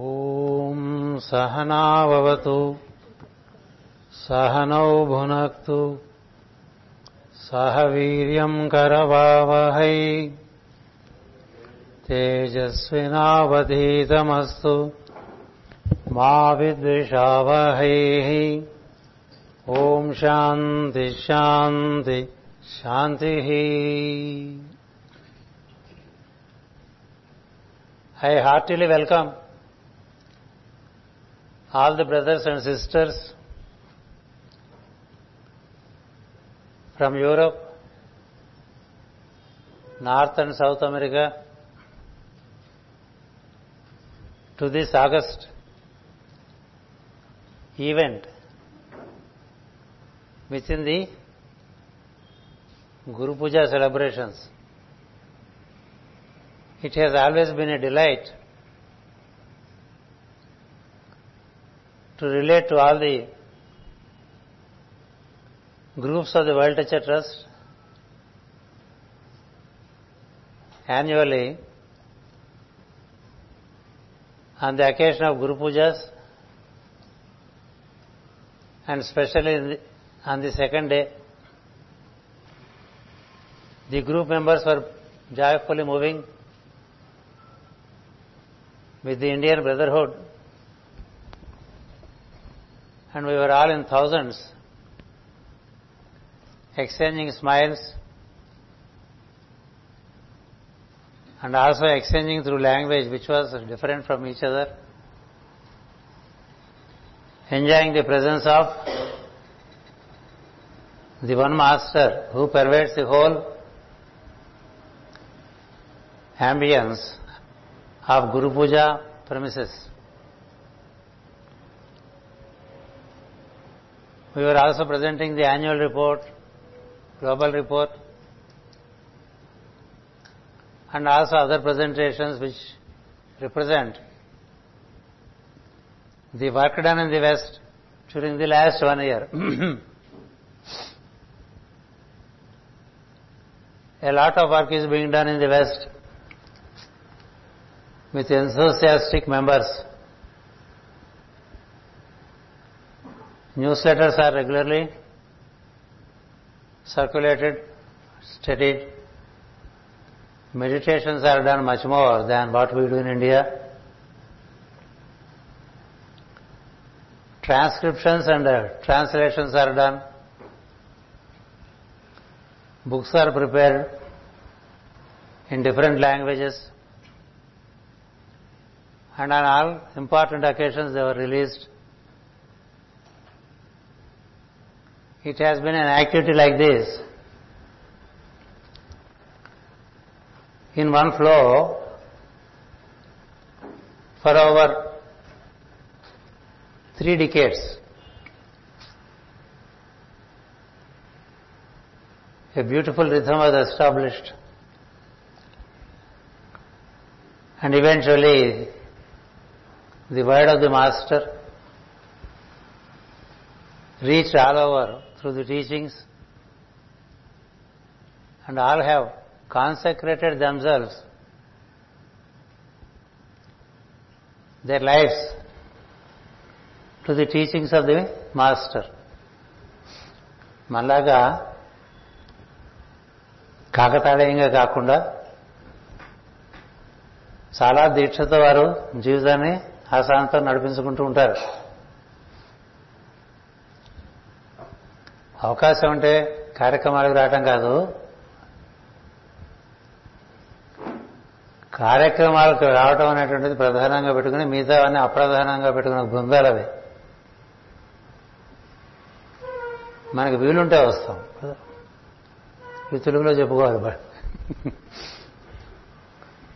ॐ सहनाववतु सहनौ भुनक्तु सह वीर्यम् करवावहै तेजस्विनावधीतमस्तु मा विद्विषावहैः ॐ शान्ति शान्ति शान्तिः I heartily welcome all the brothers and sisters from Europe, North and South America to this August event within the Guru Puja celebrations. It has always been a delight to relate to all the groups of the World Teacher Trust. Annually on the occasion of Guru Pujas and especially on the second day the group members were joyfully moving with the Indian Brotherhood and we were all in thousands exchanging smiles and also exchanging through language which was different from each other enjoying the presence of the one master who pervades the whole ambience of Guru Puja premises. We were also presenting the annual report, global report, and also other presentations which represent the work done in the West during the last one year. A lot of work is being done in the West with enthusiastic members. Newsletters are regularly circulated, studied. Meditations are done much more than what we do in India. Transcriptions and uh, translations are done. Books are prepared in different languages and on all important occasions they were released. It has been an activity like this. In one flow for over three decades. A beautiful rhythm was established. And eventually the word of the master reached all over through the teachings and all have consecrated themselves their lives to the teachings of the master మళ్ళాగా కాకతాళీయంగా కాకుండా చాలా దీక్షతో వారు జీవితాన్ని ఆశాంతం నడిపించుకుంటూ ఉంటారు అవకాశం ఉంటే కార్యక్రమాలకు రావటం కాదు. కార్యక్రమాలకు రావటం అనేటువంటిది ప్రధానంగా పెట్టుకుని మిగతావన్నీ అప్రధానంగా పెట్టుకున్న బృందాలు అవి. మనకి వీలుంటే వస్తాం. ఈ తెలుగులో చెప్పుకోవాలి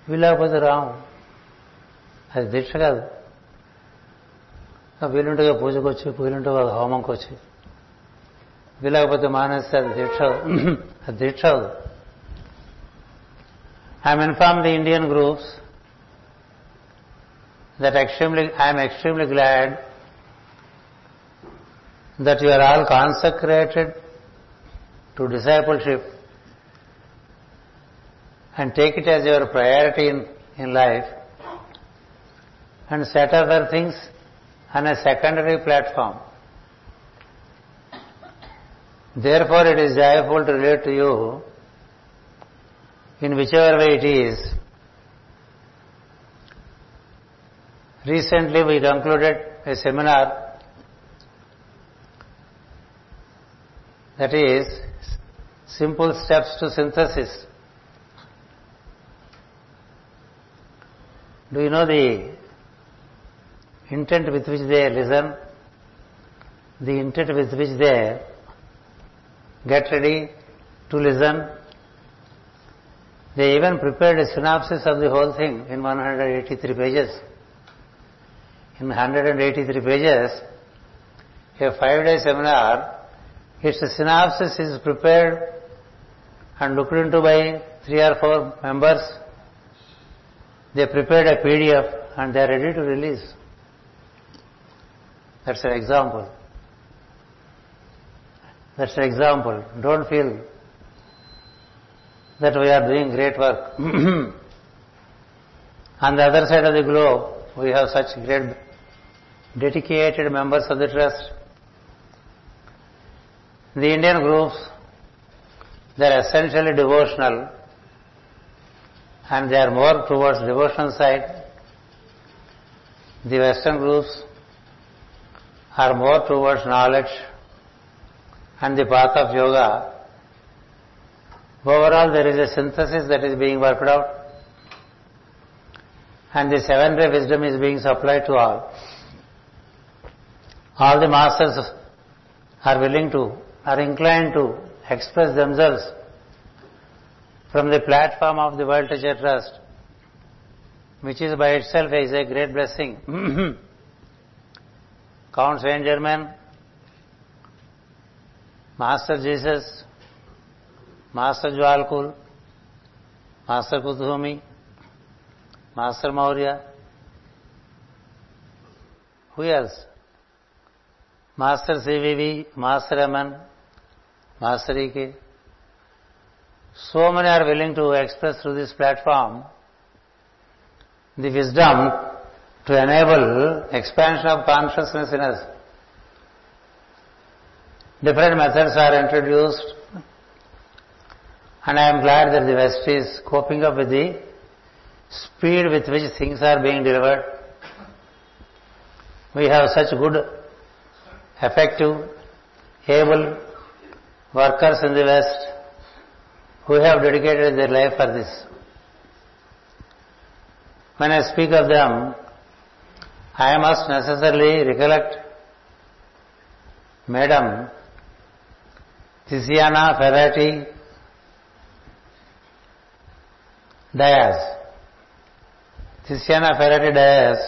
వీళ్ళకపోతే రాము అది దీక్ష కాదు. వీలుంటగా పూజకు వచ్చి వీలుంటే హోమంకి వచ్చి వీలేకపోతే మానేస్తే అది దీక్ష అది దీక్ష అవదు I'm inform the Indian groups that extremely I'm extremely glad that you are all consecrated to discipleship and take it as your priority in in life and set other things on a secondary platform. Therefore, it is joyful to relate to you in whichever way it is. Recently, we concluded a seminar that is simple steps to synthesis. Do you know the intent with which they listen? The intent with which they get ready to listen? They even prepared a synopsis of the whole thing in 183 pages. In 183 pages, a five-day seminar, its synopsis is prepared and looked into by three or four members they prepared a PDF and they are ready to release. That's an example. That's an example. Don't feel that we are doing great work. On the other side of the globe, we have such great dedicated members of the trust. The Indian groups, they are essentially devotional and they are more towards devotional side. The Western groups are more towards knowledge and the path of yoga. Overall, there is a synthesis that is being worked out, and the seven ray wisdom is being supplied to all. All the masters are willing to, are inclined to express themselves from the platform of the World Teacher Trust, which is by itself is a great blessing. Count Saint Germain, Master Jesus, Master Djwhal Khul, Master Kuthumi, Master Morya. Who else? Master CVV, Master Raman, Master E.K. So many are willing to express through this platform the wisdom to enable expansion of consciousness in us. Different methods are introduced and I am glad that the West is coping up with the speed with which things are being delivered. We have such good, effective, able workers in the West who have dedicated their life for this. When I speak of them, I must necessarily recollect Madam Tiziana Ferrati Diaz. Tiziana Ferrati Diaz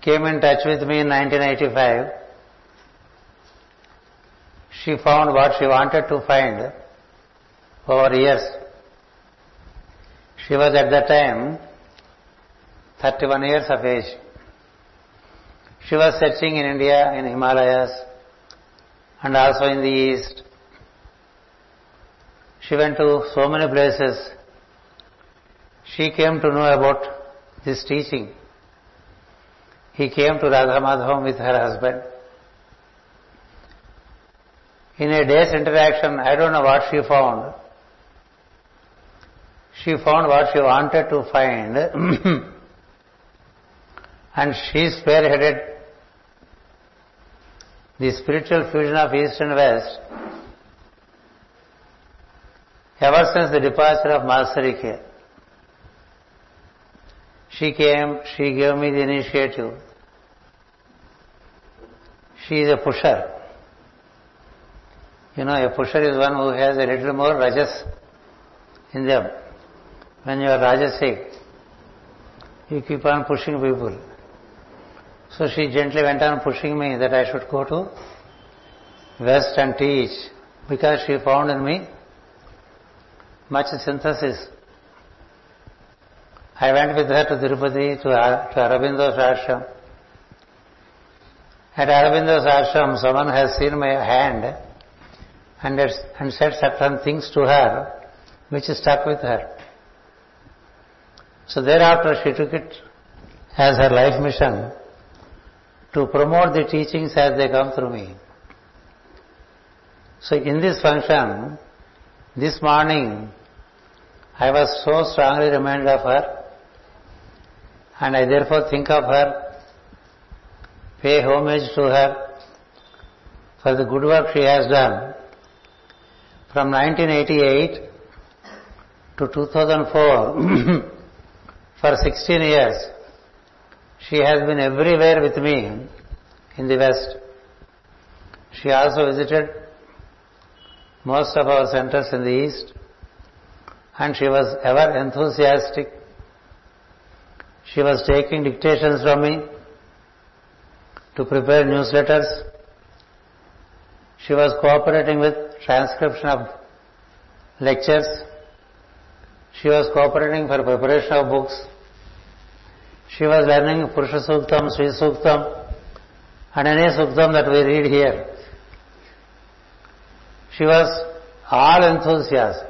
came in touch with me in 1985. She found what she wanted to find over years. She was at that time 31 years of age. She was searching in India, in Himalayas, and also in the East. She went to so many places. She came to know about this teaching. He came to Radhamadhavam with her husband. In a day's interaction, I don't know what she found she found what she wanted to find and she spearheaded the spiritual fusion of East and West ever since the departure of Master Ike. She came, she gave me the initiative. She is a pusher. You know, a pusher is one who has a little more rajas in them when you are Rajasic, you keep on pushing people. So she gently went on pushing me that I should go to West and teach because she found in me much synthesis. I went with her to Tirupati, to, to Aurobindo's ashram. At Aurobindo's ashram, someone has seen my hand and, and said certain things to her which stuck with her. So thereafter she took it as her life mission to promote the teachings as they come through me. So in this function, this morning, I was so strongly reminded of her, and I therefore think of her, pay homage to her for the good work she has done. From 1988 to 2004, for 16 years, she has been everywhere with me in the West. She also visited most of our centers in the East and she was ever enthusiastic. She was taking dictations from me to prepare newsletters. She was cooperating with transcription of lectures. She was cooperating for preparation of books. She was learning Purusha Suktam, Sri Suktam. And any Suktam that we read here. She was all enthusiasm,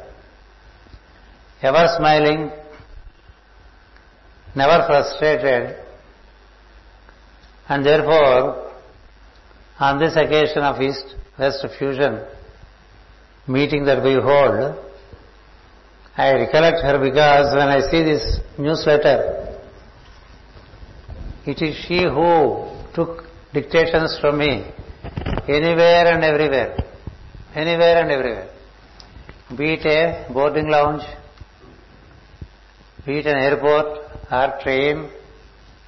ever smiling, never frustrated, and therefore, on this occasion of East West fusion meeting that we hold, I recollect her because when I see this newsletter, it is she who took dictations from me anywhere and everywhere anywhere and everywhere. Be it a boarding lounge, be it an airport or train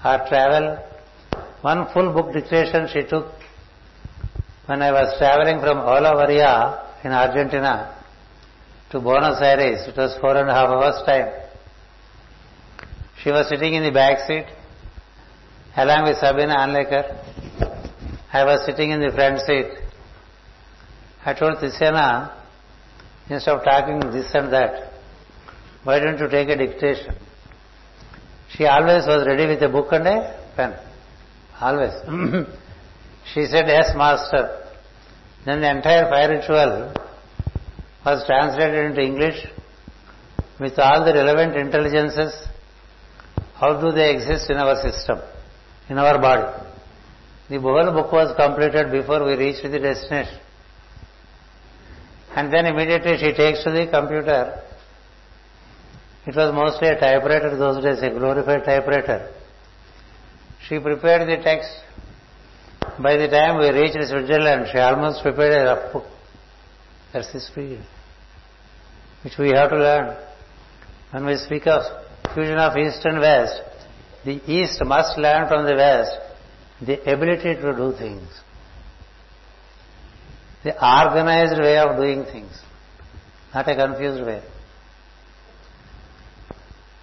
or travel. One full book dictation she took when I was traveling from Olavarria in Argentina to Buenos Aires. It was four and a half hours time. She was sitting in the back seat along with Sabina Anleker. I was sitting in the front seat I told Tiziana, instead of talking this and that, why don't you take a dictation? She always was ready with a book and a pen. Always. she said, yes, master. Then the entire fire ritual was translated into English with all the relevant intelligences. How do they exist in our system, in our body? The whole book was completed before we reached the destination. And then immediately she takes to the computer. It was mostly a typewriter those days, a glorified typewriter. She prepared the text. By the time we reached Switzerland, she almost prepared a book. That's the which we have to learn. When we speak of fusion of East and West, the East must learn from the West the ability to do things the organized way of doing things, not a confused way.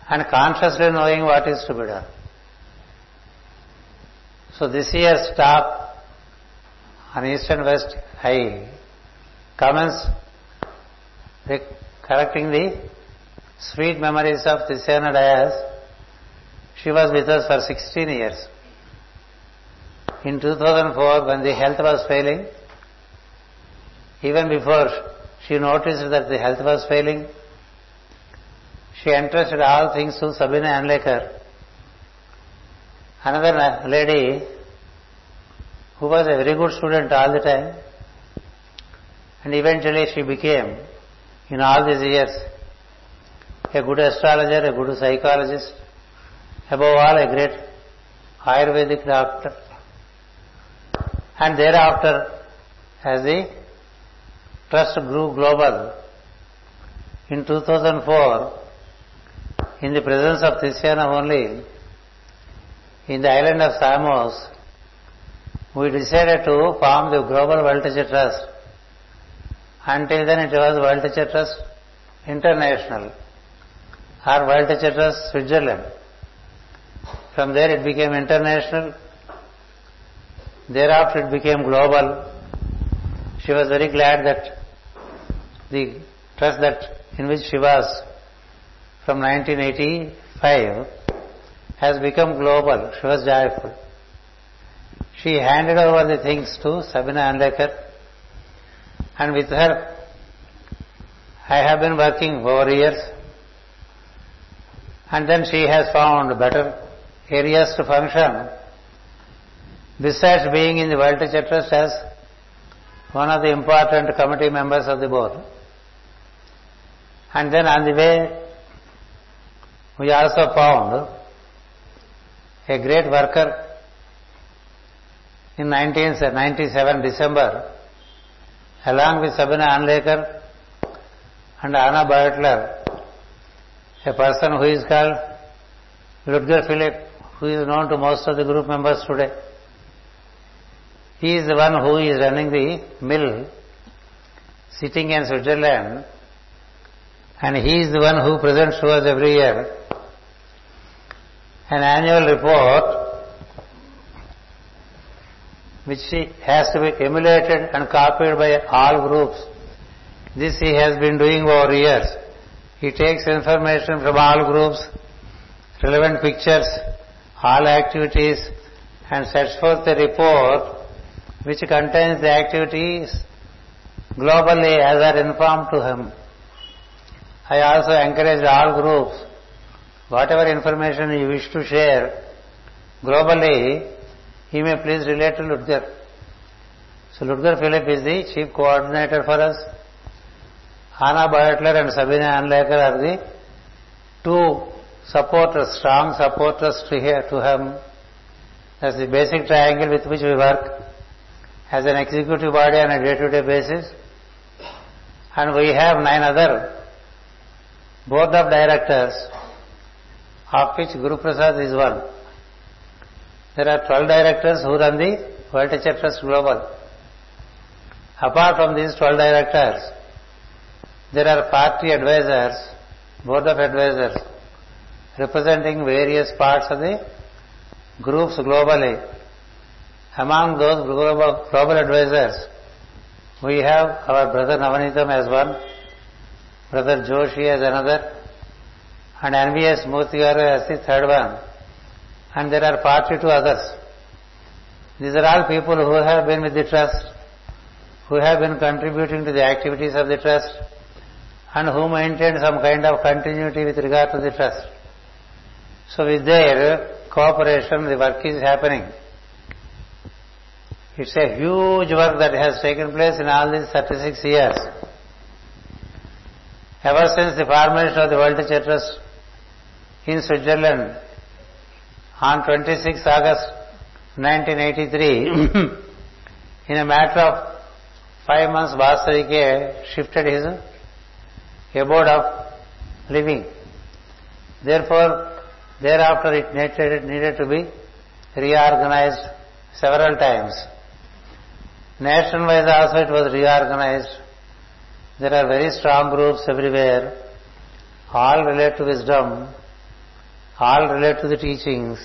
And consciously knowing what is to be done. So this year's stop on East and West I commence correcting the sweet memories of Tiziana Diaz. She was with us for 16 years. In 2004, when the health was failing, even before she noticed that the health was failing, she entrusted all things to Sabina Anleker. Another lady who was a very good student all the time, and eventually she became, in all these years, a good astrologer, a good psychologist, above all a great Ayurvedic doctor. And thereafter, as the trust grew global. In 2004, in the presence of Tiziana only, in the island of Samos, we decided to form the Global World Teacher Trust. Until then it was World Teacher Trust International or World Teacher Trust Switzerland. From there it became international. Thereafter it became global. She was very glad that the trust that in which she was from 1985 has become global. She was joyful. She handed over the things to Sabina Anleker and with her I have been working over years and then she has found better areas to function, besides being in the World Teacher Trust as one of the important committee members of the board. And then on the way, we also found a great worker in 1997 December, along with Sabina Anlekar and Anna Beitler, a person who is called Ludger Philip, who is known to most of the group members today. He is the one who is running the mill, sitting in Switzerland, and he is the one who presents to us every year an annual report which he has to be emulated and copied by all groups. This he has been doing over years. He takes information from all groups, relevant pictures, all activities, and sets forth a report which contains the activities globally as are informed to him. I also encourage all groups, whatever information you wish to share globally, he may please relate to Ludger. So Ludger Philip is the chief coordinator for us. Anna Beitler and Sabina Anlekar are the two supporters, strong supporters to, here, to him. That's the basic triangle with which we work as an executive body on a day-to-day basis. And we have nine other board of directors, of which Guru Prasad is one. There are 12 directors who run the World Teacher Trust Global. Apart from these 12 directors, there are party advisors, board of advisors, representing various parts of the groups globally. Among those global, global advisors, we have our brother Navanitam as one, brother Joshi as another, and NVS Murthigaru as the third one. And there are 42 others. These are all people who have been with the trust, who have been contributing to the activities of the trust, and who maintain some kind of continuity with regard to the trust. So with their cooperation, the work is happening. It's a huge work that has taken place in all these 36 years. Ever since the formation of the World Teacher Trust in Switzerland on 26 August 1983, in a matter of five months, Vasarike shifted his abode of living. Therefore, thereafter it needed, to be reorganized several times. Nation-wise also it was reorganized. There are very strong groups everywhere. All relate to wisdom. All relate to the teachings.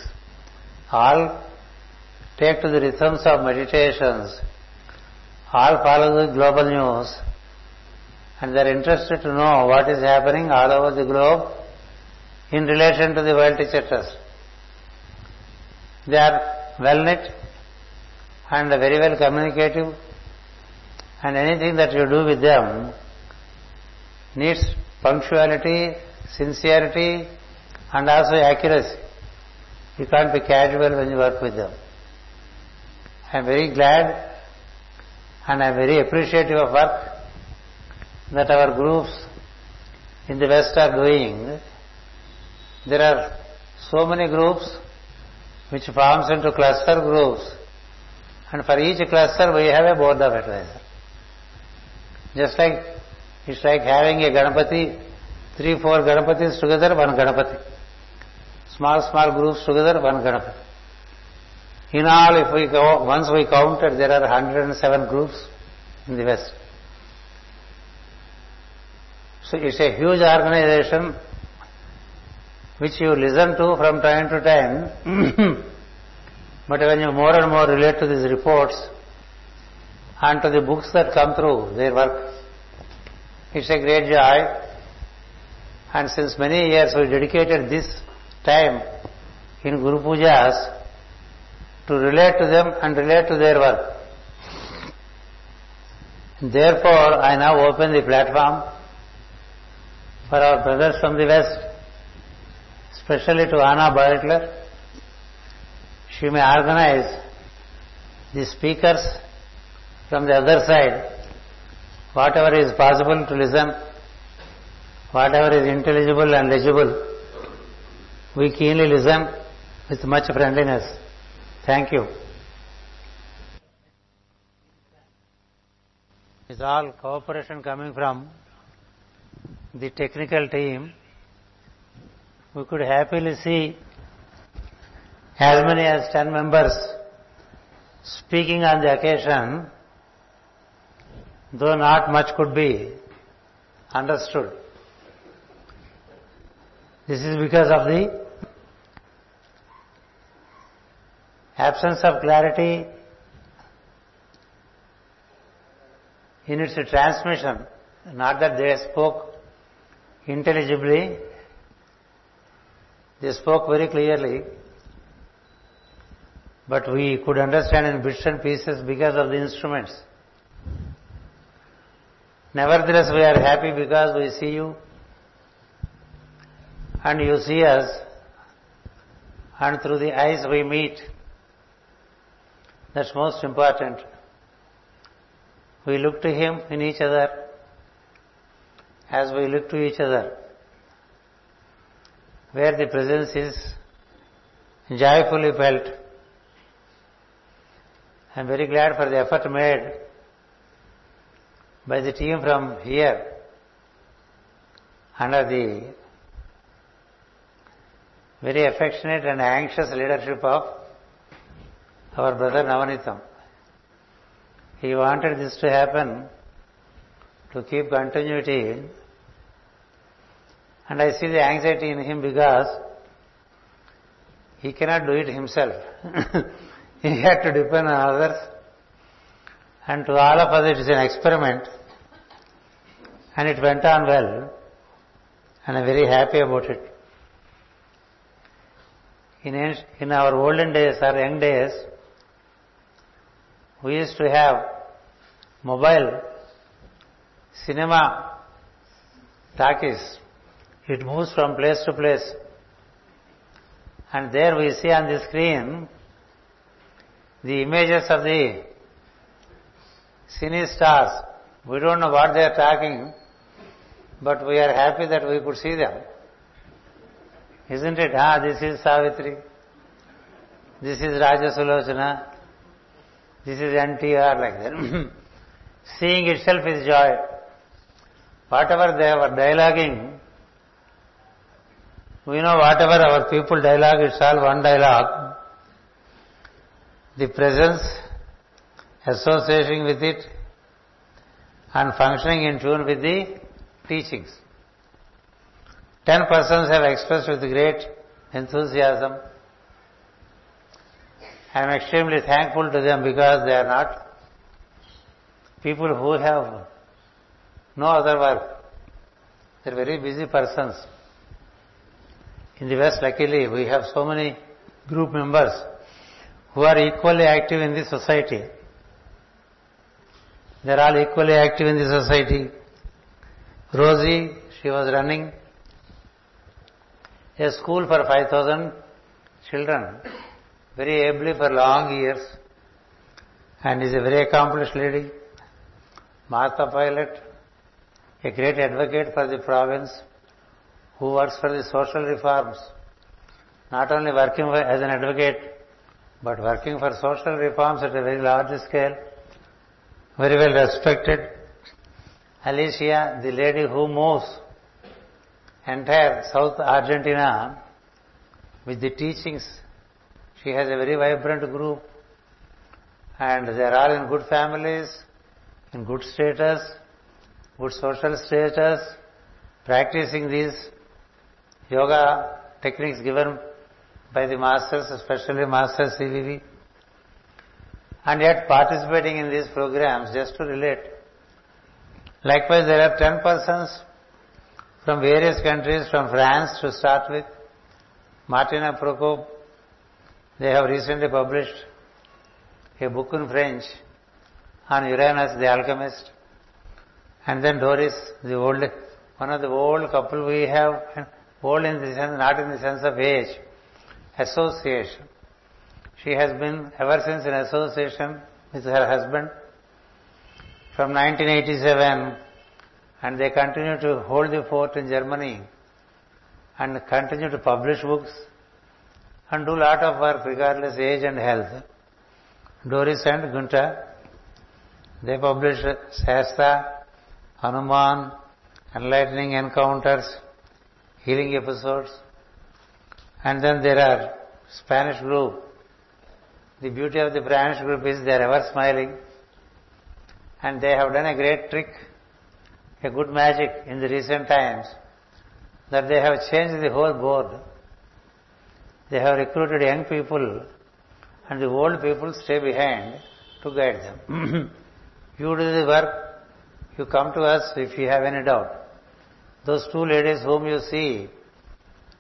All take to the rhythms of meditations. All follow the global news and they are interested to know what is happening all over the globe in relation to the World Teacher Trust. They are well knit and very well communicative and anything that you do with them needs punctuality, sincerity and also accuracy. You can't be casual when you work with them. I am very glad and I am very appreciative of work that our groups in the West are doing, there are so many groups which forms into cluster groups and for each cluster we have a board of advisors. Just like it's like having a Ganapati, three, four Ganapatis together, one Ganapati. Small, small groups together, one Ganapati. In all, if we go, once we counted, there are 107 groups in the West. So it's a huge organization which you listen to from time to time. but when you more and more relate to these reports and to the books that come through their work, it's a great joy. And since many years we dedicated this time in Guru Pujas to relate to them and relate to their work. Therefore, I now open the platform for our brothers from the West, especially to Anna Beitler she may organize the speakers from the other side, whatever is possible to listen, whatever is intelligible and legible, we keenly listen with much friendliness. Thank you. It's all cooperation coming from the technical team. We could happily see as many as 10 members speaking on the occasion, though not much could be understood. This is because of the absence of clarity in its transmission. Not that they spoke intelligibly, they spoke very clearly, but we could understand in bits and pieces because of the instruments. Nevertheless, we are happy because we see you and you see us and through the eyes we meet. That's most important. We look to Him in each other as we look to each other. Where the presence is joyfully felt. I'm very glad for the effort made by the team from here under the very affectionate and anxious leadership of our brother Navanitam. He wanted this to happen to keep continuity and I see the anxiety in him because he cannot do it himself. he had to depend on others and to all of us it is an experiment and it went on well and I'm very happy about it. In, in our olden days or young days, we used to have mobile cinema talkies. It moves from place to place. And there we see on the screen the images of the cine stars. We don't know what they are talking, but we are happy that we could see them. Isn't it? Ah, this is Savitri. This is Rajasulochana. This is NTR like that. Seeing itself is joy. Whatever they were dialoguing, we know whatever our people dialogue, it's all one dialogue. The presence, associating with it, and functioning in tune with the teachings. Ten persons have expressed with great enthusiasm. I am extremely thankful to them because they are not people who have no other work. They are very busy persons. In the West, luckily, we have so many group members who are equally active in the society. They are all equally active in the society. Rosie, she was running a school for 5,000 children, very ably for long years, and is a very accomplished lady. Martha Pilot, a great advocate for the province, who works for the social reforms, not only working as an advocate, but working for social reforms at a very large scale, very well respected. Alicia, the lady who moves entire South Argentina with the teachings. She has a very vibrant group and they are all in good families, in good status, good social status, practicing these yoga techniques given by the masters, especially Master CVV, and yet participating in these programs just to relate. Likewise, there are 10 persons from various countries, from France to start with. Martina Prokop, they have recently published a book in French on Uranus the alchemist. And then Doris, the old, one of the old couple we have, old in the sense, not in the sense of age, association. She has been ever since in association with her husband from 1987 and they continue to hold the fort in Germany and continue to publish books and do lot of work regardless age and health. Doris and Gunta, they publish Shasta, Hanuman, enlightening encounters, healing episodes. And then there are Spanish group. The beauty of the Spanish group is they are ever smiling. And they have done a great trick, a good magic in the recent times, that they have changed the whole board. They have recruited young people and the old people stay behind to guide them. you do the work, you come to us if you have any doubt. Those two ladies whom you see,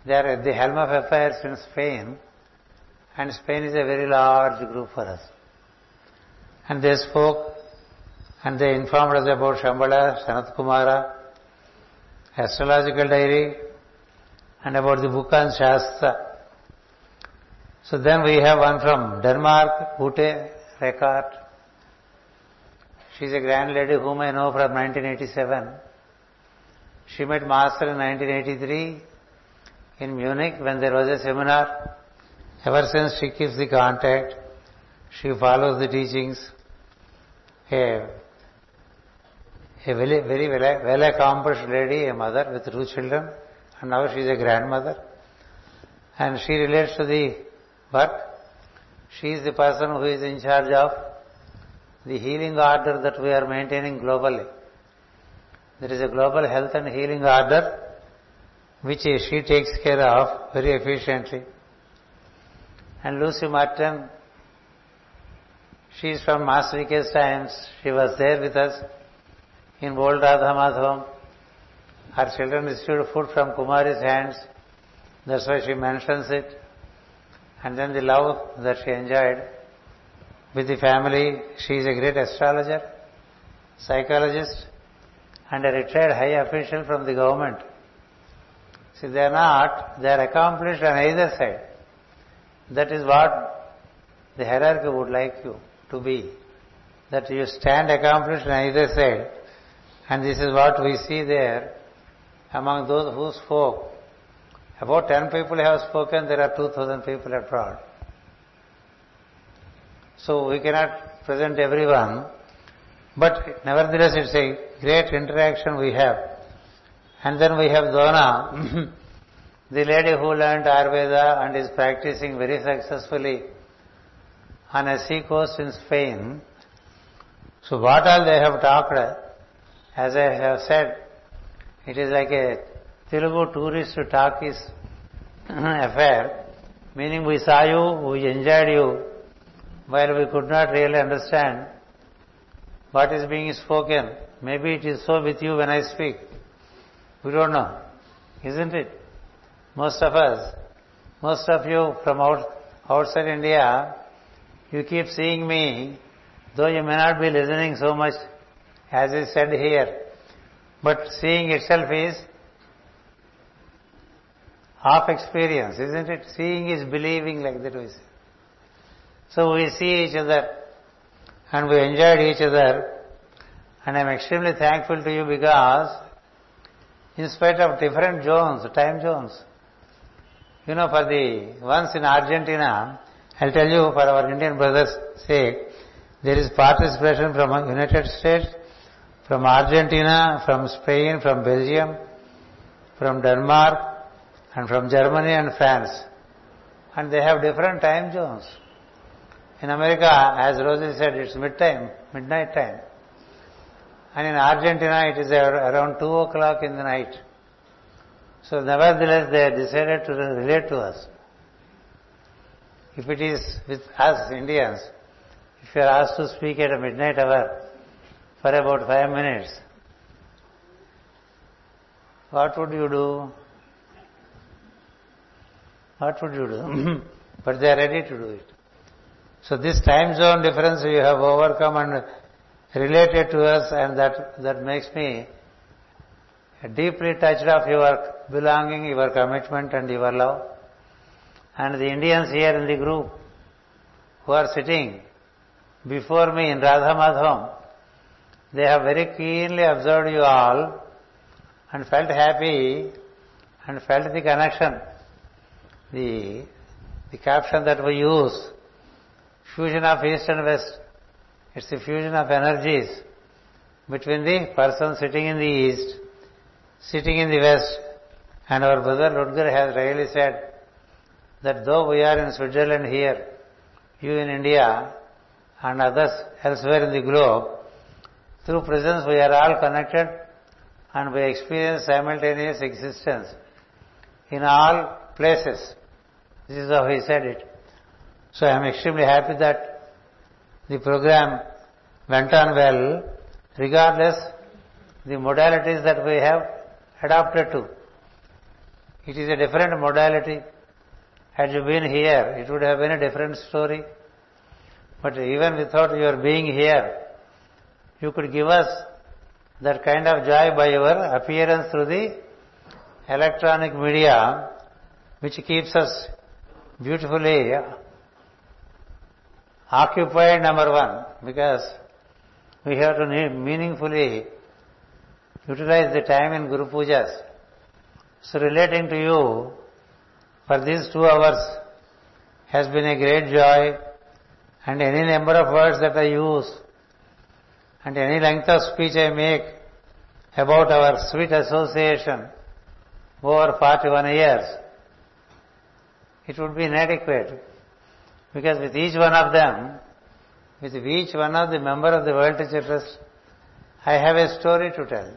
they are at the helm of affairs in Spain, and Spain is a very large group for us. And they spoke, and they informed us about Shambhala, Sanat Kumara, astrological diary, and about the book on Shastra. So then we have one from Denmark, Ute Rekard. She's a grand lady whom I know from 1987. She met Master in 1983 in Munich when there was a seminar. Ever since she keeps the contact, she follows the teachings. A, a very, very well accomplished lady, a mother with two children, and now she is a grandmother. And she relates to the but she is the person who is in charge of the healing order that we are maintaining globally. There is a global health and healing order which she takes care of very efficiently. And Lucy Martin, she is from Master VK's times. She was there with us in old Radha Madhavam. Her children received food from Kumari's hands. That's why she mentions it and then the love that she enjoyed with the family. She is a great astrologer, psychologist, and a retired high official from the government. See, they are not, they are accomplished on either side. That is what the hierarchy would like you to be. That you stand accomplished on either side. And this is what we see there among those who spoke about 10 people have spoken, there are 2,000 people abroad. So we cannot present everyone, but nevertheless it's a great interaction we have. And then we have Dona, the lady who learned Ayurveda and is practicing very successfully on a sea coast in Spain. So what all they have talked, as I have said, it is like a Telugu tourist talk is affair, meaning we saw you, we enjoyed you, while we could not really understand what is being spoken. Maybe it is so with you when I speak. We don't know. Isn't it? Most of us, most of you from out, outside India, you keep seeing me, though you may not be listening so much as is said here. But seeing itself is half experience, isn't it? Seeing is believing like that we. So we see each other and we enjoyed each other and I'm extremely thankful to you because in spite of different zones, time zones, you know, for the ones in Argentina, I'll tell you for our Indian brothers' sake, there is participation from United States, from Argentina, from Spain, from Belgium, from Denmark, and from Germany and France. And they have different time zones. In America, as Rosie said, it's midtime, midnight time. And in Argentina, it is around 2 o'clock in the night. So nevertheless, they decided to relate to us. If it is with us Indians, if you are asked to speak at a midnight hour for about five minutes, what would you do? What would you do? Mm-hmm. but they are ready to do it. So this time zone difference you have overcome and related to us and that, that makes me deeply touched of your belonging, your commitment and your love. And the Indians here in the group, who are sitting before me in Radha Madhavam, they have very keenly observed you all and felt happy and felt the connection. The, the caption that we use, fusion of East and West, it's the fusion of energies between the person sitting in the East, sitting in the West, and our brother Ludger has really said that though we are in Switzerland here, you in India, and others elsewhere in the globe, through presence we are all connected and we experience simultaneous existence in all places. This is how he said it. So I am extremely happy that the program went on well, regardless the modalities that we have adapted to. It is a different modality. Had you been here, it would have been a different story. But even without your being here, you could give us that kind of joy by your appearance through the electronic media, which keeps us beautifully occupied, number one, because we have to meaningfully utilize the time in Guru Pujas. So relating to you for these two hours has been a great joy and any number of words that I use and any length of speech I make about our sweet association over 41 years, it would be inadequate. Because with each one of them, with each one of the member of the World Teacher Trust, I have a story to tell.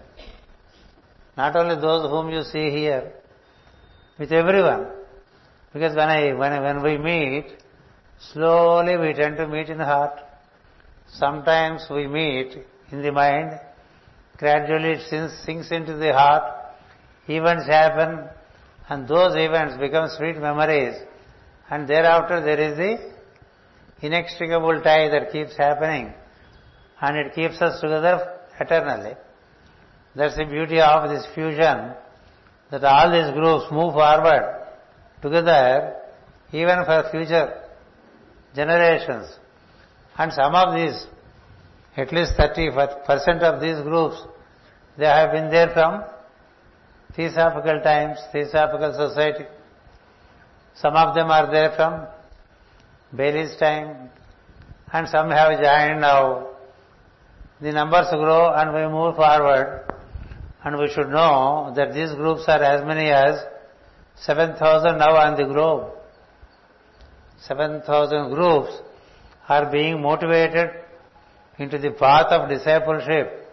Not only those whom you see here, with everyone. Because when I when when we meet, slowly we tend to meet in the heart. Sometimes we meet in the mind, gradually it sinks into the heart, events happen, and those events become sweet memories, and thereafter there is the inextricable tie that keeps happening, and it keeps us together eternally. That's the beauty of this fusion, that all these groups move forward together, even for future generations. And some of these, at least 30% of these groups, they have been there from Theosophical times, Theosophical society. Some of them are there from Bailey's time, and some have joined now. The numbers grow and we move forward, and we should know that these groups are as many as 7,000 now on the globe. 7,000 groups are being motivated into the path of discipleship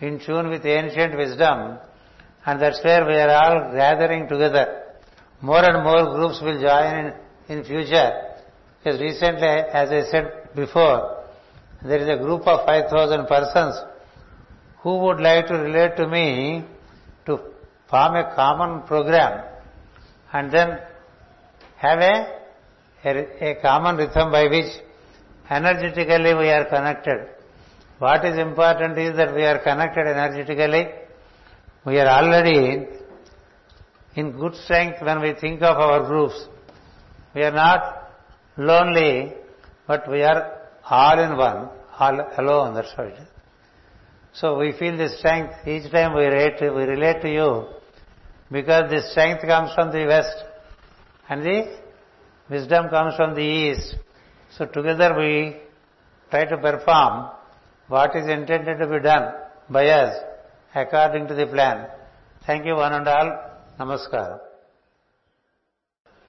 in tune with ancient wisdom and that's where we are all gathering together. More and more groups will join in, in future. Because recently, as I said before, there is a group of 5,000 persons who would like to relate to me to form a common program and then have a, a, a common rhythm by which energetically we are connected. What is important is that we are connected energetically. We are already in good strength when we think of our groups. We are not lonely, but we are all in one, all alone, that's what it is. So we feel the strength each time we relate, we relate to you because the strength comes from the west and the wisdom comes from the east. So together we try to perform what is intended to be done by us according to the plan. Thank you one and all. నమస్కారం.